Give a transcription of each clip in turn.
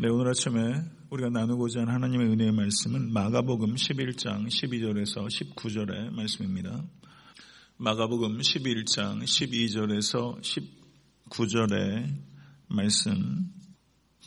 네, 오늘 아침에 우리가 나누고자 하는 하나님의 은혜의 말씀은 마가복음 11장 12절에서 19절의 말씀입니다. 마가복음 11장 12절에서 19절의 말씀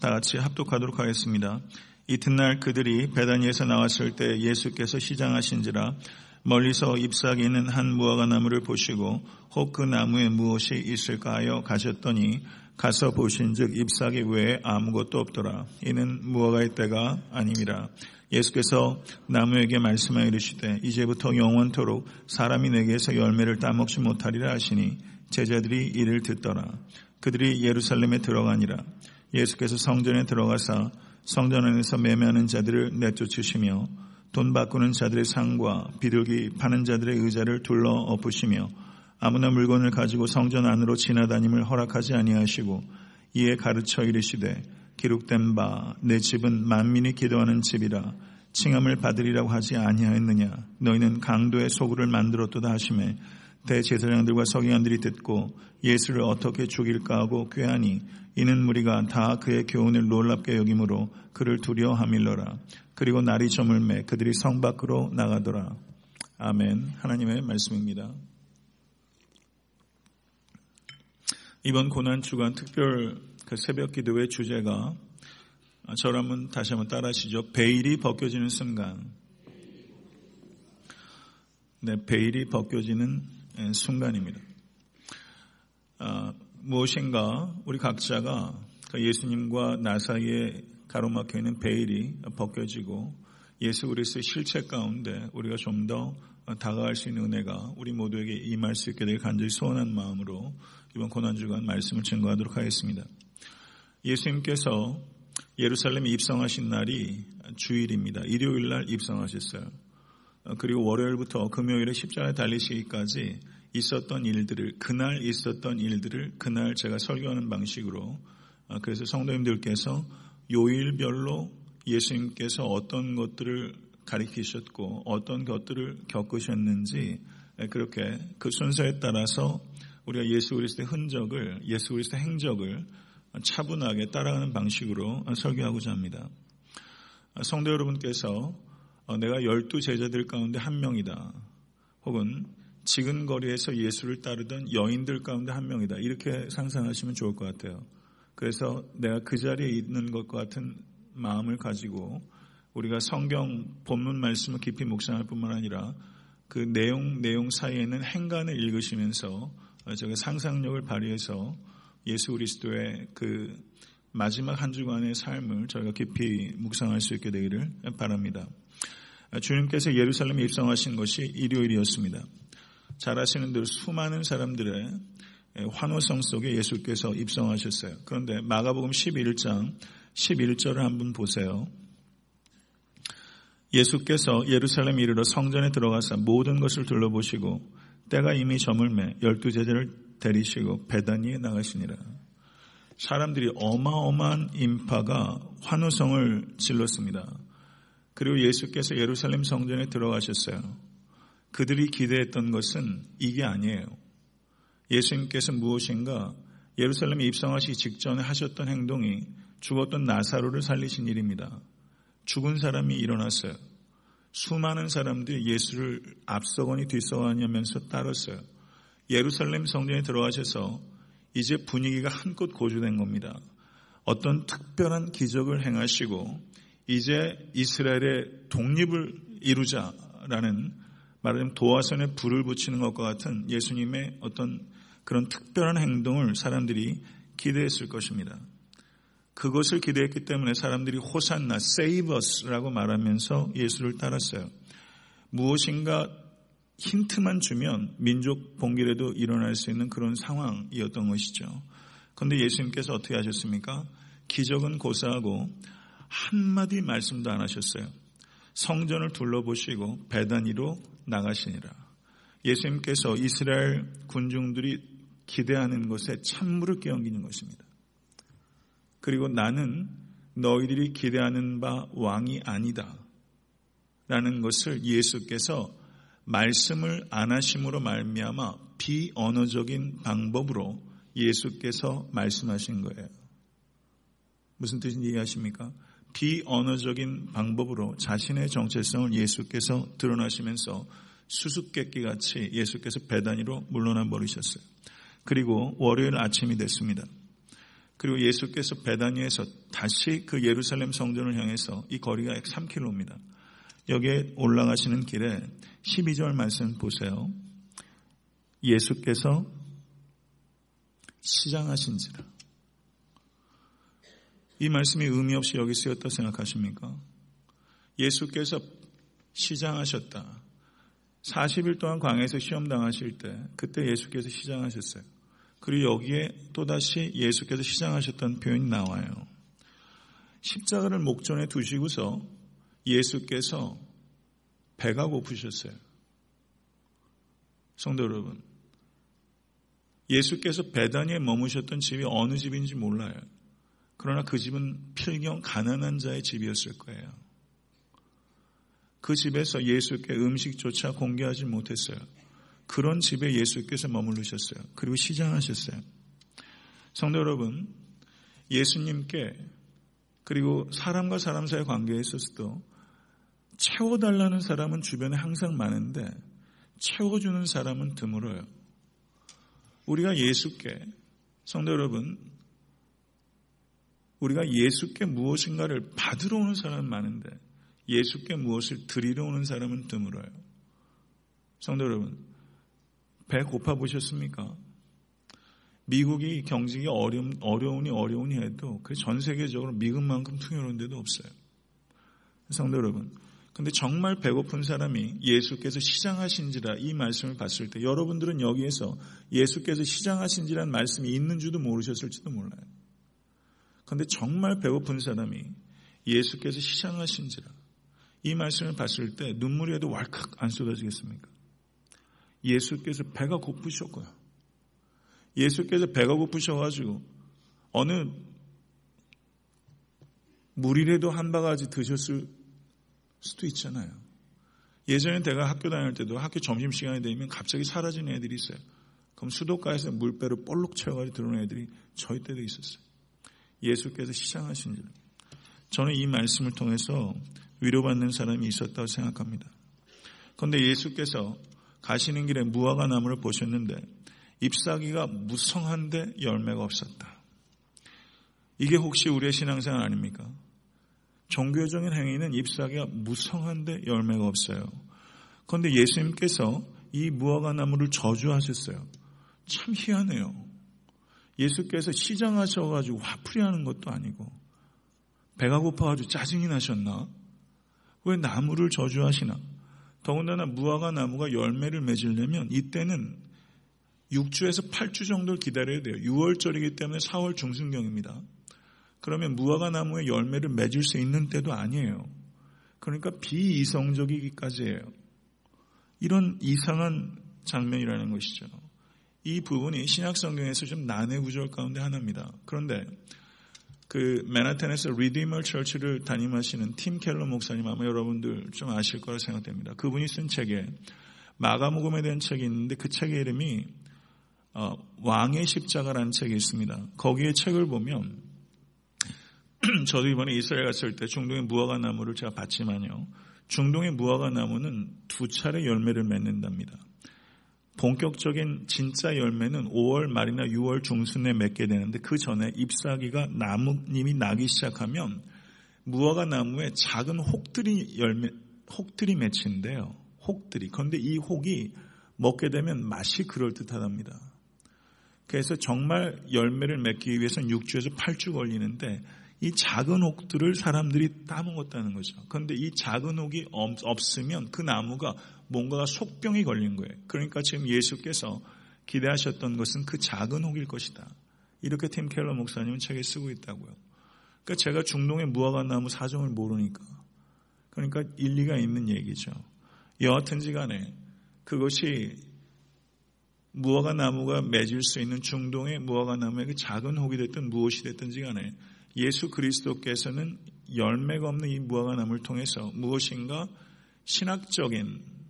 다 같이 합독하도록 하겠습니다. 이튿날 그들이 베다니에서 나왔을 때 예수께서 시장하신지라 멀리서 잎사귀 있는 한 무화과 나무를 보시고 혹 그 나무에 무엇이 있을까 하여 가셨더니 가서 보신즉 잎사귀 외에 아무것도 없더라. 이는 무화과의 때가 아님이라. 예수께서 나무에게 말씀하여 이르시되 이제부터 영원토록 사람이 내게서 열매를 따먹지 못하리라 하시니 제자들이 이를 듣더라. 그들이 예루살렘에 들어가니라. 예수께서 성전에 들어가사 성전 안에서 매매하는 자들을 내쫓으시며 돈 바꾸는 자들의 상과 비둘기 파는 자들의 의자를 둘러 엎으시며 아무나 물건을 가지고 성전 안으로 지나다님을 허락하지 아니하시고 이에 가르쳐 이르시되 기록된 바 내 집은 만민이 기도하는 집이라 칭함을 받으리라고 하지 아니하였느냐? 너희는 강도의 소굴을 만들었도다 하심에 대제사장들과 서기관들이 듣고 예수를 어떻게 죽일까 하고 꾀하니 이는 무리가 다 그의 교훈을 놀랍게 여김으로 그를 두려워함일러라 그리고 날이 저물매 그들이 성 밖으로 나가더라 아멘 하나님의 말씀입니다. 이번 고난 주간 특별 그 새벽 기도의 주제가 저라면 다시 한번 따라하시죠. 베일이 벗겨지는 순간. 네, 베일이 벗겨지는 순간입니다. 아, 무엇인가 우리 각자가 그 예수님과 나 사이에 가로막혀 있는 베일이 벗겨지고 예수 그리스도의 실체 가운데 우리가 좀 더 다가갈 수 있는 은혜가 우리 모두에게 임할 수 있게 될 간절히 소원한 마음으로 이번 고난주간 말씀을 증거하도록 하겠습니다. 예수님께서 예루살렘에 입성하신 날이 주일입니다. 일요일 날 입성하셨어요. 그리고 월요일부터 금요일에 십자가에 달리시기까지 있었던 일들을 그날 있었던 일들을 그날 제가 설교하는 방식으로 그래서 성도님들께서 요일별로 예수님께서 어떤 것들을 가리키셨고 어떤 것들을 겪으셨는지 그렇게 그 순서에 따라서 우리가 예수 그리스도의 흔적을 예수 그리스도의 행적을 차분하게 따라가는 방식으로 설교하고자 합니다. 성도 여러분께서 내가 열두 제자들 가운데 한 명이다. 혹은 지근 거리에서 예수를 따르던 여인들 가운데 한 명이다. 이렇게 상상하시면 좋을 것 같아요. 그래서 내가 그 자리에 있는 것과 같은 마음을 가지고 우리가 성경 본문 말씀을 깊이 묵상할 뿐만 아니라 그 내용 내용 사이에는 행간을 읽으시면서 제가 상상력을 발휘해서 예수 그리스도의 그 마지막 한 주간의 삶을 저희가 깊이 묵상할 수 있게 되기를 바랍니다. 주님께서 예루살렘에 입성하신 것이 일요일이었습니다. 잘 아시는 대로 수많은 사람들의 환호성 속에 예수께서 입성하셨어요. 그런데 마가복음 11장 11절을 한번 보세요. 예수께서 예루살렘 이르러 성전에 들어가서 모든 것을 둘러보시고 때가 이미 저물매 열두 제자를 데리시고 배단위에 나가시니라. 사람들이 어마어마한 인파가 환호성을 질렀습니다. 그리고 예수께서 예루살렘 성전에 들어가셨어요. 그들이 기대했던 것은 이게 아니에요. 예수님께서 무엇인가 예루살렘에 입성하시기 직전에 하셨던 행동이 죽었던 나사로를 살리신 일입니다. 죽은 사람이 일어났어요. 수많은 사람들이 예수를 앞서거니 뒤서거니 하면서 따랐어요. 예루살렘 성전에 들어가셔서 이제 분위기가 한껏 고조된 겁니다. 어떤 특별한 기적을 행하시고 이제 이스라엘의 독립을 이루자라는 말하자면 도화선에 불을 붙이는 것과 같은 예수님의 어떤 그런 특별한 행동을 사람들이 기대했을 것입니다. 그것을 기대했기 때문에 사람들이 호산나, save us라고 말하면서 예수를 따랐어요. 무엇인가 힌트만 주면 민족 봉기라도 일어날 수 있는 그런 상황이었던 것이죠. 그런데 예수님께서 어떻게 하셨습니까? 기적은 고사하고 한마디 말씀도 안 하셨어요. 성전을 둘러보시고 배단위로 나가시니라. 예수님께서 이스라엘 군중들이 기대하는 것에 찬물을 끼얹기는 것입니다. 그리고 나는 너희들이 기대하는 바 왕이 아니다. 라는 것을 예수께서 말씀을 안 하심으로 말미암아 비언어적인 방법으로 예수께서 말씀하신 거예요. 무슨 뜻인지 이해하십니까? 비언어적인 방법으로 자신의 정체성을 예수께서 드러나시면서 수수께끼 같이 예수께서 배단위로 물러나 버리셨어요. 그리고 월요일 아침이 됐습니다. 그리고 예수께서 배단위에서 다시 그 예루살렘 성전을 향해서 이 거리가 약 3km입니다. 여기에 올라가시는 길에 12절 말씀 보세요. 예수께서 시장하신지라. 이 말씀이 의미 없이 여기 쓰였다 생각하십니까? 예수께서 시장하셨다. 40일 동안 광에서 시험 당하실 때 그때 예수께서 시장하셨어요. 그리고 여기에 또다시 예수께서 시장하셨던 표현이 나와요. 십자가를 목전에 두시고서 예수께서 배가 고프셨어요. 성도 여러분, 예수께서 배단위에 머무셨던 집이 어느 집인지 몰라요. 그러나 그 집은 필경 가난한 자의 집이었을 거예요. 그 집에서 예수께 음식조차 공개하지 못했어요. 그런 집에 예수께서 머무르셨어요. 그리고 시장하셨어요. 성도 여러분, 예수님께 그리고 사람과 사람 사이의 관계에 있어서도 채워달라는 사람은 주변에 항상 많은데 채워주는 사람은 드물어요. 우리가 예수께, 성도 여러분, 우리가 예수께 무엇인가를 받으러 오는 사람은 많은데 예수께 무엇을 드리러 오는 사람은 드물어요. 성도 여러분, 배 고파 보셨습니까? 미국이 경직이 어려운, 어려우니 어려우니 해도 그 전 세계적으로 미국만큼 풍요로운 데도 없어요. 성도 여러분, 근데 정말 배고픈 사람이 예수께서 시장하신지라 이 말씀을 봤을 때 여러분들은 여기에서 예수께서 시장하신지라는 말씀이 있는 줄도 모르셨을지도 몰라요. 근데 정말 배고픈 사람이 예수께서 시장하신지라 이 말씀을 봤을 때 눈물이 해도 왈칵 안 쏟아지겠습니까? 예수께서 배가 고프셨고요. 예수께서 배가 고프셔가지고 어느 물이라도 한 바가지 드셨을 수도 있잖아요. 예전에 제가 학교 다닐 때도 학교 점심시간이 되면 갑자기 사라지는 애들이 있어요. 그럼 수도가에서 물배로 볼록 채워가지고 들어오는 애들이 저희 때도 있었어요. 예수께서 시장하신 줄. 저는 이 말씀을 통해서 위로받는 사람이 있었다고 생각합니다. 그런데 예수께서 가시는 길에 무화과 나무를 보셨는데 잎사귀가 무성한데 열매가 없었다. 이게 혹시 우리의 신앙생활 아닙니까? 종교적인 행위는 잎사귀가 무성한데 열매가 없어요. 그런데 예수님께서 이 무화과 나무를 저주하셨어요. 참 희한해요. 예수께서 시장하셔가지고 화풀이 하는 것도 아니고 배가 고파가지고 짜증이 나셨나? 왜 나무를 저주하시나? 더군다나 무화과 나무가 열매를 맺으려면 이때는 6주에서 8주 정도를 기다려야 돼요. 6월절이기 때문에 4월 중순경입니다. 그러면 무화과 나무의 열매를 맺을 수 있는 때도 아니에요. 그러니까 비이성적이기까지예요. 이런 이상한 장면이라는 것이죠. 이 부분이 신약 성경에서 좀 난해 구절 가운데 하나입니다. 그런데 그 맨하탄에서 리디머 철치를 담임하시는 팀 켈러 목사님 아마 여러분들 좀 아실 거라 생각됩니다. 그분이 쓴 책에 마가복음에 대한 책이 있는데 그 책의 이름이 어, 왕의 십자가라는 책이 있습니다. 거기에 책을 보면 저도 이번에 이스라엘 갔을 때 중동의 무화과 나무를 제가 봤지만요. 중동의 무화과 나무는 두 차례 열매를 맺는답니다. 본격적인 진짜 열매는 5월 말이나 6월 중순에 맺게 되는데 그 전에 잎사귀가 나무님이 나기 시작하면 무화과 나무에 작은 혹들이 열매, 혹들이 맺힌대요. 혹들이. 그런데 이 혹이 먹게 되면 맛이 그럴듯하답니다. 그래서 정말 열매를 맺기 위해서는 6주에서 8주 걸리는데 이 작은 옥들을 사람들이 따먹었다는 거죠. 그런데 이 작은 옥이 없으면 그 나무가 뭔가가 속병이 걸린 거예요. 그러니까 지금 예수께서 기대하셨던 것은 그 작은 옥일 것이다. 이렇게 팀 켈러 목사님은 책에 쓰고 있다고요. 그러니까 제가 중동의 무화과 나무 사정을 모르니까. 그러니까 일리가 있는 얘기죠. 여하튼지 간에 그것이 무화과 나무가 맺을 수 있는 중동의 무화과 나무의 그 작은 혹이 됐든 무엇이 됐든지 간에 예수 그리스도께서는 열매가 없는 이 무화과 나무를 통해서 무엇인가 신학적인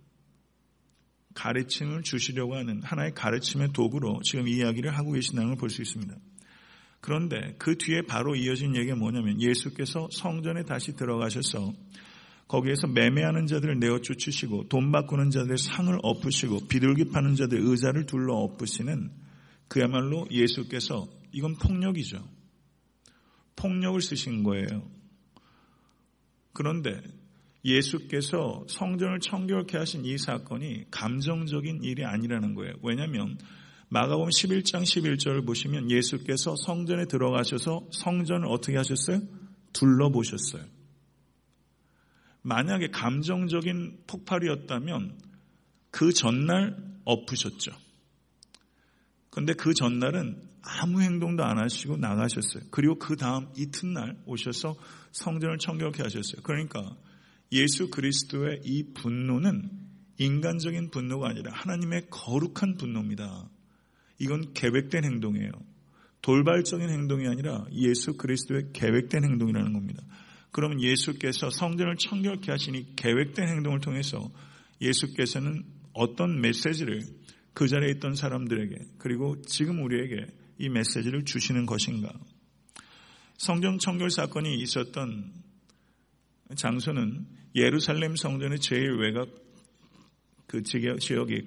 가르침을 주시려고 하는 하나의 가르침의 도구로 지금 이야기를 하고 계신다는 걸 볼 수 있습니다. 그런데 그 뒤에 바로 이어진 얘기가 뭐냐면 예수께서 성전에 다시 들어가셔서 거기에서 매매하는 자들을 내어 쫓으시고 돈 바꾸는 자들의 상을 엎으시고 비둘기 파는 자들 의자를 둘러 엎으시는 그야말로 예수께서 이건 폭력이죠. 폭력을 쓰신 거예요. 그런데 예수께서 성전을 청결케 하신 이 사건이 감정적인 일이 아니라는 거예요. 왜냐하면 마가복음 11장 11절을 보시면 예수께서 성전에 들어가셔서 성전을 어떻게 하셨어요? 둘러보셨어요. 만약에 감정적인 폭발이었다면 그 전날 엎으셨죠. 근데 그 전날은 아무 행동도 안 하시고 나가셨어요. 그리고 그 다음 이튿날 오셔서 성전을 청결케 하셨어요. 그러니까 예수 그리스도의 이 분노는 인간적인 분노가 아니라 하나님의 거룩한 분노입니다. 이건 계획된 행동이에요. 돌발적인 행동이 아니라 예수 그리스도의 계획된 행동이라는 겁니다. 그러면 예수께서 성전을 청결케 하시니 계획된 행동을 통해서 예수께서는 어떤 메시지를 그 자리에 있던 사람들에게 그리고 지금 우리에게 이 메시지를 주시는 것인가? 성전 청결 사건이 있었던 장소는 예루살렘 성전의 제일 외곽 그 지역이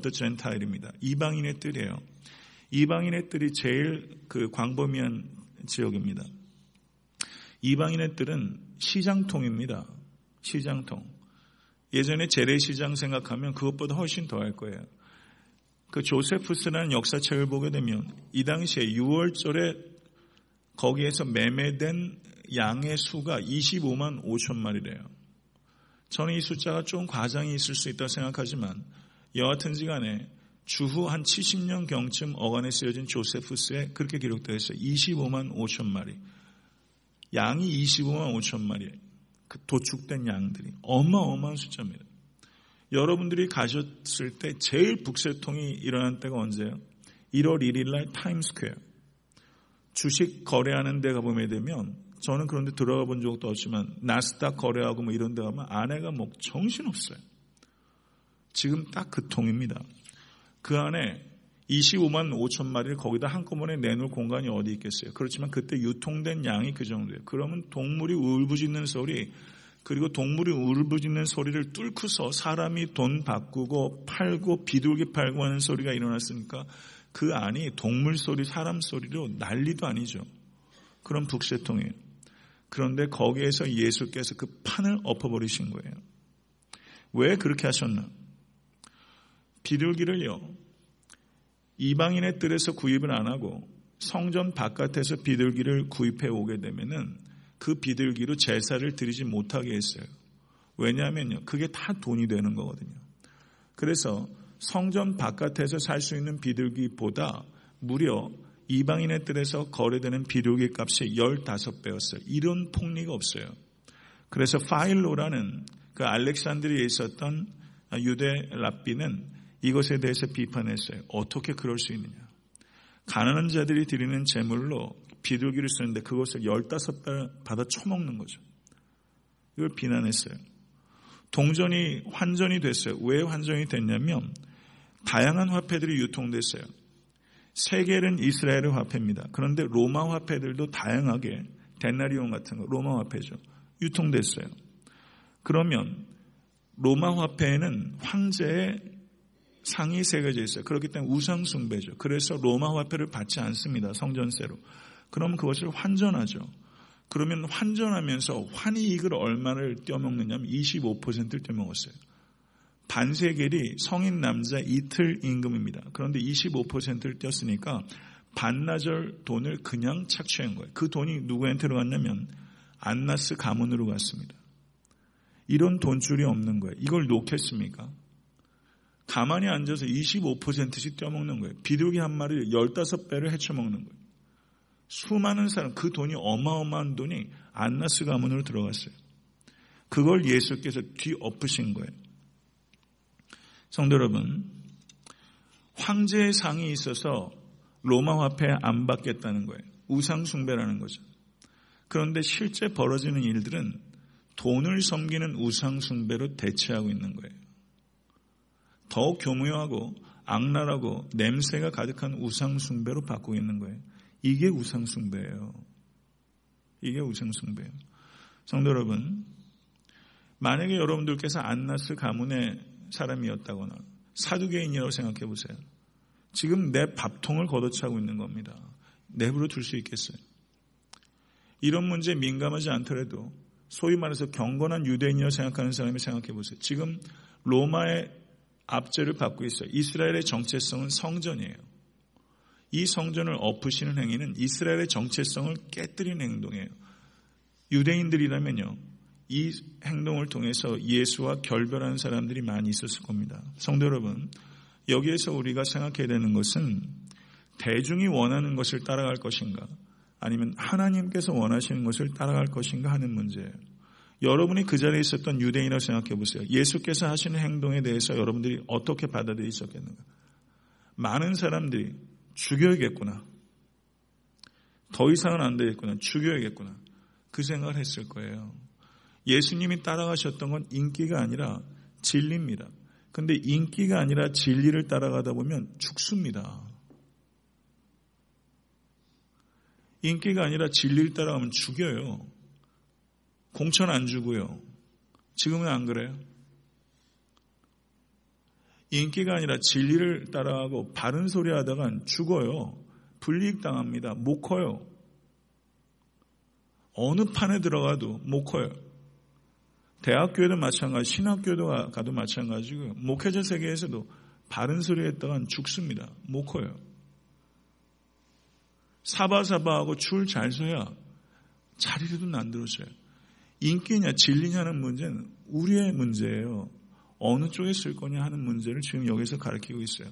더 젠타일입니다. 이방인의 뜰이에요. 이방인의 뜰이 제일 그 광범위한 지역입니다. 이방인의 뜰은 시장통입니다. 시장통. 예전에 재래시장 생각하면 그것보다 훨씬 더 할 거예요. 그 조세푸스라는 역사책을 보게 되면 이 당시에 6월절에 거기에서 매매된 양의 수가 25만 5천 마리래요. 저는 이 숫자가 좀 과장이 있을 수 있다고 생각하지만 여하튼지 간에 주후 한 70년 경쯤 어간에 쓰여진 조세푸스에 그렇게 기록되어 있어요. 25만 5천 마리. 양이 25만 5천 마리. 그 도축된 양들이 어마어마한 숫자입니다. 여러분들이 가셨을 때 제일 북새통이 일어난 때가 언제예요? 1월 1일 날 타임스퀘어. 주식 거래하는 데 가보면 되면 저는 그런 데 들어가 본 적도 없지만 나스닥 거래하고 뭐 이런 데 가면 안에가 뭐 정신없어요. 지금 딱 그 통입니다. 그 안에 25만 5천 마리를 거기다 한꺼번에 내놓을 공간이 어디 있겠어요. 그렇지만 그때 유통된 양이 그 정도예요. 그러면 동물이 울부짖는 소리, 그리고 동물이 울부짖는 소리를 뚫고서 사람이 돈 바꾸고 팔고 비둘기 팔고 하는 소리가 일어났으니까 그 안이 동물 소리, 사람 소리로 난리도 아니죠. 그런 북새통이에요. 그런데 거기에서 예수께서 그 판을 엎어버리신 거예요. 왜 그렇게 하셨나? 비둘기를요, 이방인의 뜰에서 구입을 안 하고 성전 바깥에서 비둘기를 구입해 오게 되면은 그 비둘기로 제사를 드리지 못하게 했어요. 왜냐하면요. 그게 다 돈이 되는 거거든요. 그래서 성전 바깥에서 살 수 있는 비둘기보다 무려 이방인의 뜰에서 거래되는 비둘기 값이 15배였어요. 이런 폭리가 없어요. 그래서 파일로라는 그 알렉산드리에 있었던 유대 랍비는 이것에 대해서 비판했어요. 어떻게 그럴 수 있느냐. 가난한 자들이 드리는 제물로 비둘기를 쓰는데 그것을 15배 받아 처먹는 거죠. 이걸 비난했어요. 동전이 환전이 됐어요. 왜 환전이 됐냐면 다양한 화폐들이 유통됐어요. 세계는 이스라엘의 화폐입니다. 그런데 로마 화폐들도 다양하게 데나리온 같은 거 로마 화폐죠. 유통됐어요. 그러면 로마 화폐에는 황제의 상이 새겨져 있어요. 그렇기 때문에 우상 숭배죠. 그래서 로마 화폐를 받지 않습니다. 성전세로. 그러면 그것을 환전하죠. 그러면 환전하면서 환이익을 얼마를 떼어먹느냐면 25%를 떼어먹었어요. 반세겔이 성인 남자 이틀 임금입니다. 그런데 25%를 떼었으니까 반나절 돈을 그냥 착취한 거예요. 그 돈이 누구한테 갔냐면 안나스 가문으로 갔습니다. 이런 돈줄이 없는 거예요. 이걸 놓겠습니까? 가만히 앉아서 25%씩 떼어먹는 거예요. 비둘기 한 마리 15배를 헤쳐먹는 거예요. 수많은 사람, 그 돈이 어마어마한 돈이 안나스 가문으로 들어갔어요. 그걸 예수께서 뒤엎으신 거예요. 성도 여러분, 황제의 상이 있어서 로마 화폐 안 받겠다는 거예요. 우상 숭배라는 거죠. 그런데 실제 벌어지는 일들은 돈을 섬기는 우상 숭배로 대체하고 있는 거예요. 더 교묘하고 악랄하고 냄새가 가득한 우상 숭배로 바꾸고 있는 거예요. 이게 우상 숭배예요. 이게 우상 숭배예요. 성도 여러분, 만약에 여러분들께서 안나스 가문의 사람이었다거나 사두개인이라고 생각해 보세요. 지금 내 밥통을 걷어차고 있는 겁니다. 내버려 둘수 있겠어요. 이런 문제에 민감하지 않더라도 소위 말해서 경건한 유대인이라고 생각하는 사람이 생각해 보세요. 지금 로마의 압제를 받고 있어요. 이스라엘의 정체성은 성전이에요. 이 성전을 엎으시는 행위는 이스라엘의 정체성을 깨뜨리는 행동이에요. 유대인들이라면요. 이 행동을 통해서 예수와 결별하는 사람들이 많이 있었을 겁니다. 성도 여러분, 여기에서 우리가 생각해야 되는 것은 대중이 원하는 것을 따라갈 것인가 아니면 하나님께서 원하시는 것을 따라갈 것인가 하는 문제예요. 여러분이 그 자리에 있었던 유대인이라고 생각해 보세요. 예수께서 하시는 행동에 대해서 여러분들이 어떻게 받아들이셨겠는가? 많은 사람들이 죽여야겠구나. 더 이상은 안 되겠구나. 죽여야겠구나. 그 생각을 했을 거예요. 예수님이 따라가셨던 건 인기가 아니라 진리입니다. 근데 인기가 아니라 진리를 따라가다 보면 죽습니다. 인기가 아니라 진리를 따라가면 죽여요. 공천 안 주고요. 지금은 안 그래요? 인기가 아니라 진리를 따라가고 바른 소리 하다간 죽어요. 불이익 당합니다. 못 커요. 어느 판에 들어가도 못 커요. 대학교에도 마찬가지, 신학교도 가도 마찬가지고 목회자 세계에서도 바른 소리 했다간 죽습니다. 못 커요. 사바사바하고 줄 잘 서야 자리라도 만들어져요. 인기냐 진리냐는 문제는 우리의 문제예요. 어느 쪽에 쓸 거냐 하는 문제를 지금 여기서 가르치고 있어요.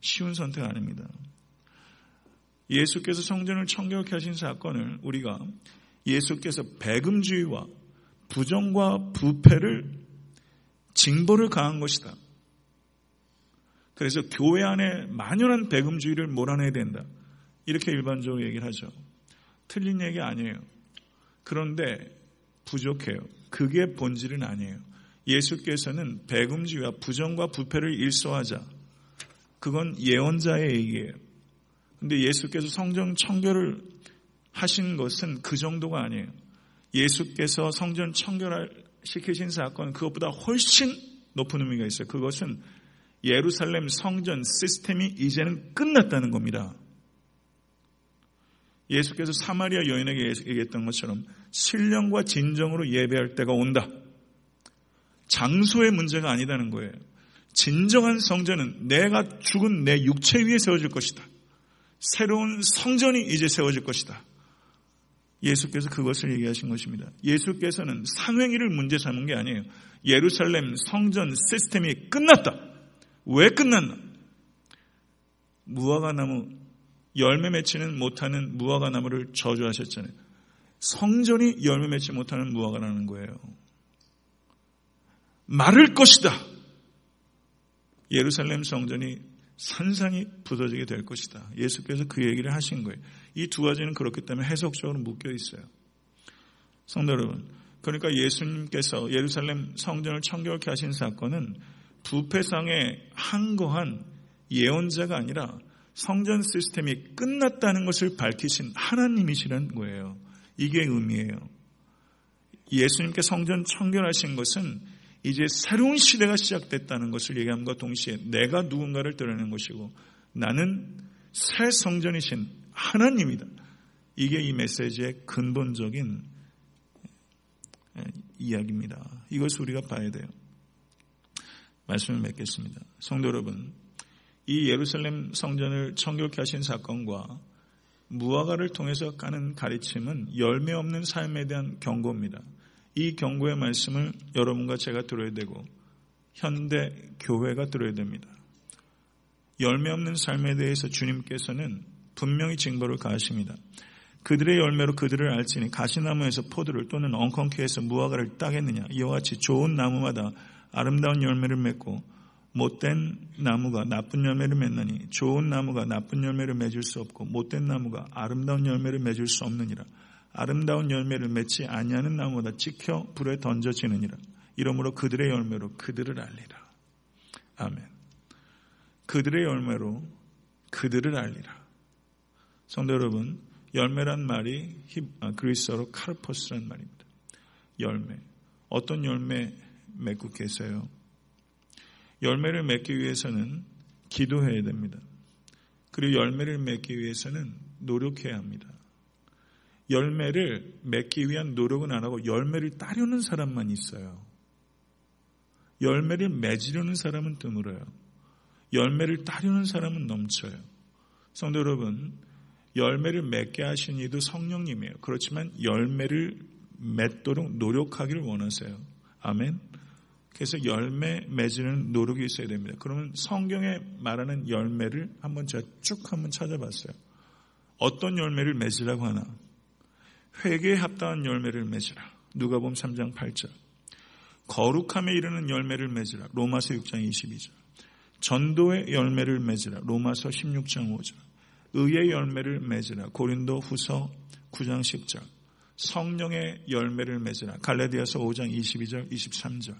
쉬운 선택 아닙니다. 예수께서 성전을 청결케 하신 사건을 우리가 예수께서 배금주의와 부정과 부패를 징벌을 가한 것이다. 그래서 교회 안에 만연한 배금주의를 몰아내야 된다. 이렇게 일반적으로 얘기를 하죠. 틀린 얘기 아니에요. 그런데 부족해요. 그게 본질은 아니에요. 예수께서는 배금주의와 부정과 부패를 일소하자. 그건 예언자의 얘기예요. 근데 예수께서 성전 청결을 하신 것은 그 정도가 아니에요. 예수께서 성전 청결 시키신 사건 그것보다 훨씬 높은 의미가 있어요. 그것은 예루살렘 성전 시스템이 이제는 끝났다는 겁니다. 예수께서 사마리아 여인에게 얘기했던 것처럼 신령과 진정으로 예배할 때가 온다. 장소의 문제가 아니라는 거예요. 진정한 성전은 내가 죽은 내 육체 위에 세워질 것이다. 새로운 성전이 이제 세워질 것이다. 예수께서 그것을 얘기하신 것입니다. 예수께서는 상행위를 문제 삼은 게 아니에요. 예루살렘 성전 시스템이 끝났다. 왜 끝났나? 무화과나무 열매 맺지는 못하는 무화과나무를 저주하셨잖아요. 성전이 열매 맺지 못하는 무화과라는 거예요. 마를 것이다. 예루살렘 성전이 산산이 부서지게 될 것이다. 예수께서 그 얘기를 하신 거예요. 이 두 가지는 그렇기 때문에 해석적으로 묶여 있어요. 성도 여러분, 그러니까 예수님께서 예루살렘 성전을 청결케 하신 사건은 부패상에 항거한 예언자가 아니라 성전 시스템이 끝났다는 것을 밝히신 하나님이시라는 거예요. 이게 의미예요. 예수님께 성전 청결하신 것은 이제 새로운 시대가 시작됐다는 것을 얘기함과 동시에 내가 누군가를 드러내는 것이고 나는 새 성전이신 하나님이다. 이게 이 메시지의 근본적인 이야기입니다. 이것을 우리가 봐야 돼요. 말씀을 맺겠습니다. 성도 여러분, 이 예루살렘 성전을 청결케 하신 사건과 무화과를 통해서 가는 가르침은 열매 없는 삶에 대한 경고입니다. 이 경고의 말씀을 여러분과 제가 들어야 되고 현대 교회가 들어야 됩니다. 열매 없는 삶에 대해서 주님께서는 분명히 징벌을 가하십니다. 그들의 열매로 그들을 알지니 가시나무에서 포도를 또는 엉컨케 해서 무화과를 따겠느냐 이와 같이 좋은 나무마다 아름다운 열매를 맺고 못된 나무가 나쁜 열매를 맺느니 좋은 나무가 나쁜 열매를 맺을 수 없고 못된 나무가 아름다운 열매를 맺을 수 없느니라. 아름다운 열매를 맺지 아니하는 나무보다 찍혀 불에 던져지느니라. 이러므로 그들의 열매로 그들을 알리라. 아멘. 그들의 열매로 그들을 알리라. 성도 여러분, 열매란 말이 아, 그리스어로 카르포스란 말입니다. 열매. 어떤 열매 맺고 계세요? 열매를 맺기 위해서는 기도해야 됩니다. 그리고 열매를 맺기 위해서는 노력해야 합니다. 열매를 맺기 위한 노력은 안 하고 열매를 따려는 사람만 있어요. 열매를 맺으려는 사람은 드물어요. 열매를 따려는 사람은 넘쳐요. 성도 여러분, 열매를 맺게 하신 이도 성령님이에요. 그렇지만 열매를 맺도록 노력하기를 원하세요. 아멘. 그래서 열매 맺는 노력이 있어야 됩니다. 그러면 성경에 말하는 열매를 한번 제가 쭉 한번 찾아봤어요. 어떤 열매를 맺으라고 하나? 회개에 합당한 열매를 맺으라. 누가 보면 3장 8절. 거룩함에 이르는 열매를 맺으라. 로마서 6장 22절. 전도의 열매를 맺으라. 로마서 16장 5절. 의의 열매를 맺으라. 고린도 후서 9장 10절. 성령의 열매를 맺으라. 갈라디아서 5장 22절 23절.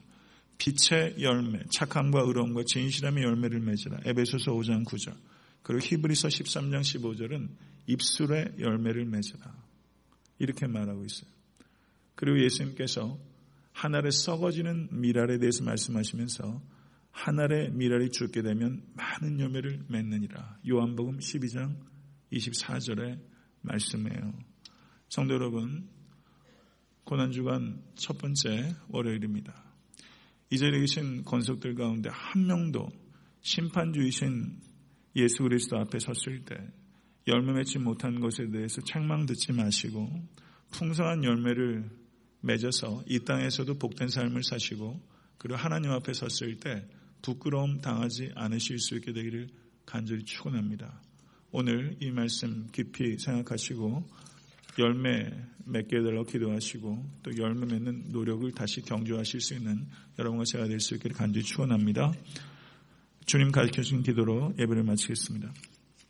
빛의 열매, 착함과 의로움과 진실함의 열매를 맺으라. 에베소서 5장 9절. 그리고 히브리서 13장 15절은 입술의 열매를 맺으라. 이렇게 말하고 있어요. 그리고 예수님께서 한 알에 썩어지는 미랄에 대해서 말씀하시면서 한 알의 미랄이 죽게 되면 많은 열매를 맺느니라. 요한복음 12장 24절의 말씀이에요. 성도 여러분, 고난주간 첫 번째 월요일입니다. 이 자리에 계신 권속들 가운데 한 명도 심판주이신 예수 그리스도 앞에 섰을 때 열매 맺지 못한 것에 대해서 책망 듣지 마시고 풍성한 열매를 맺어서 이 땅에서도 복된 삶을 사시고 그리고 하나님 앞에 섰을 때 부끄러움 당하지 않으실 수 있게 되기를 간절히 축원합니다. 오늘 이 말씀 깊이 생각하시고 열매 맺게 해달라고 기도하시고 또 열매 맺는 노력을 다시 경주하실 수 있는 여러분과 제가 될 수 있기를 간절히 축원합니다. 주님 가르쳐준 기도로 예배를 마치겠습니다.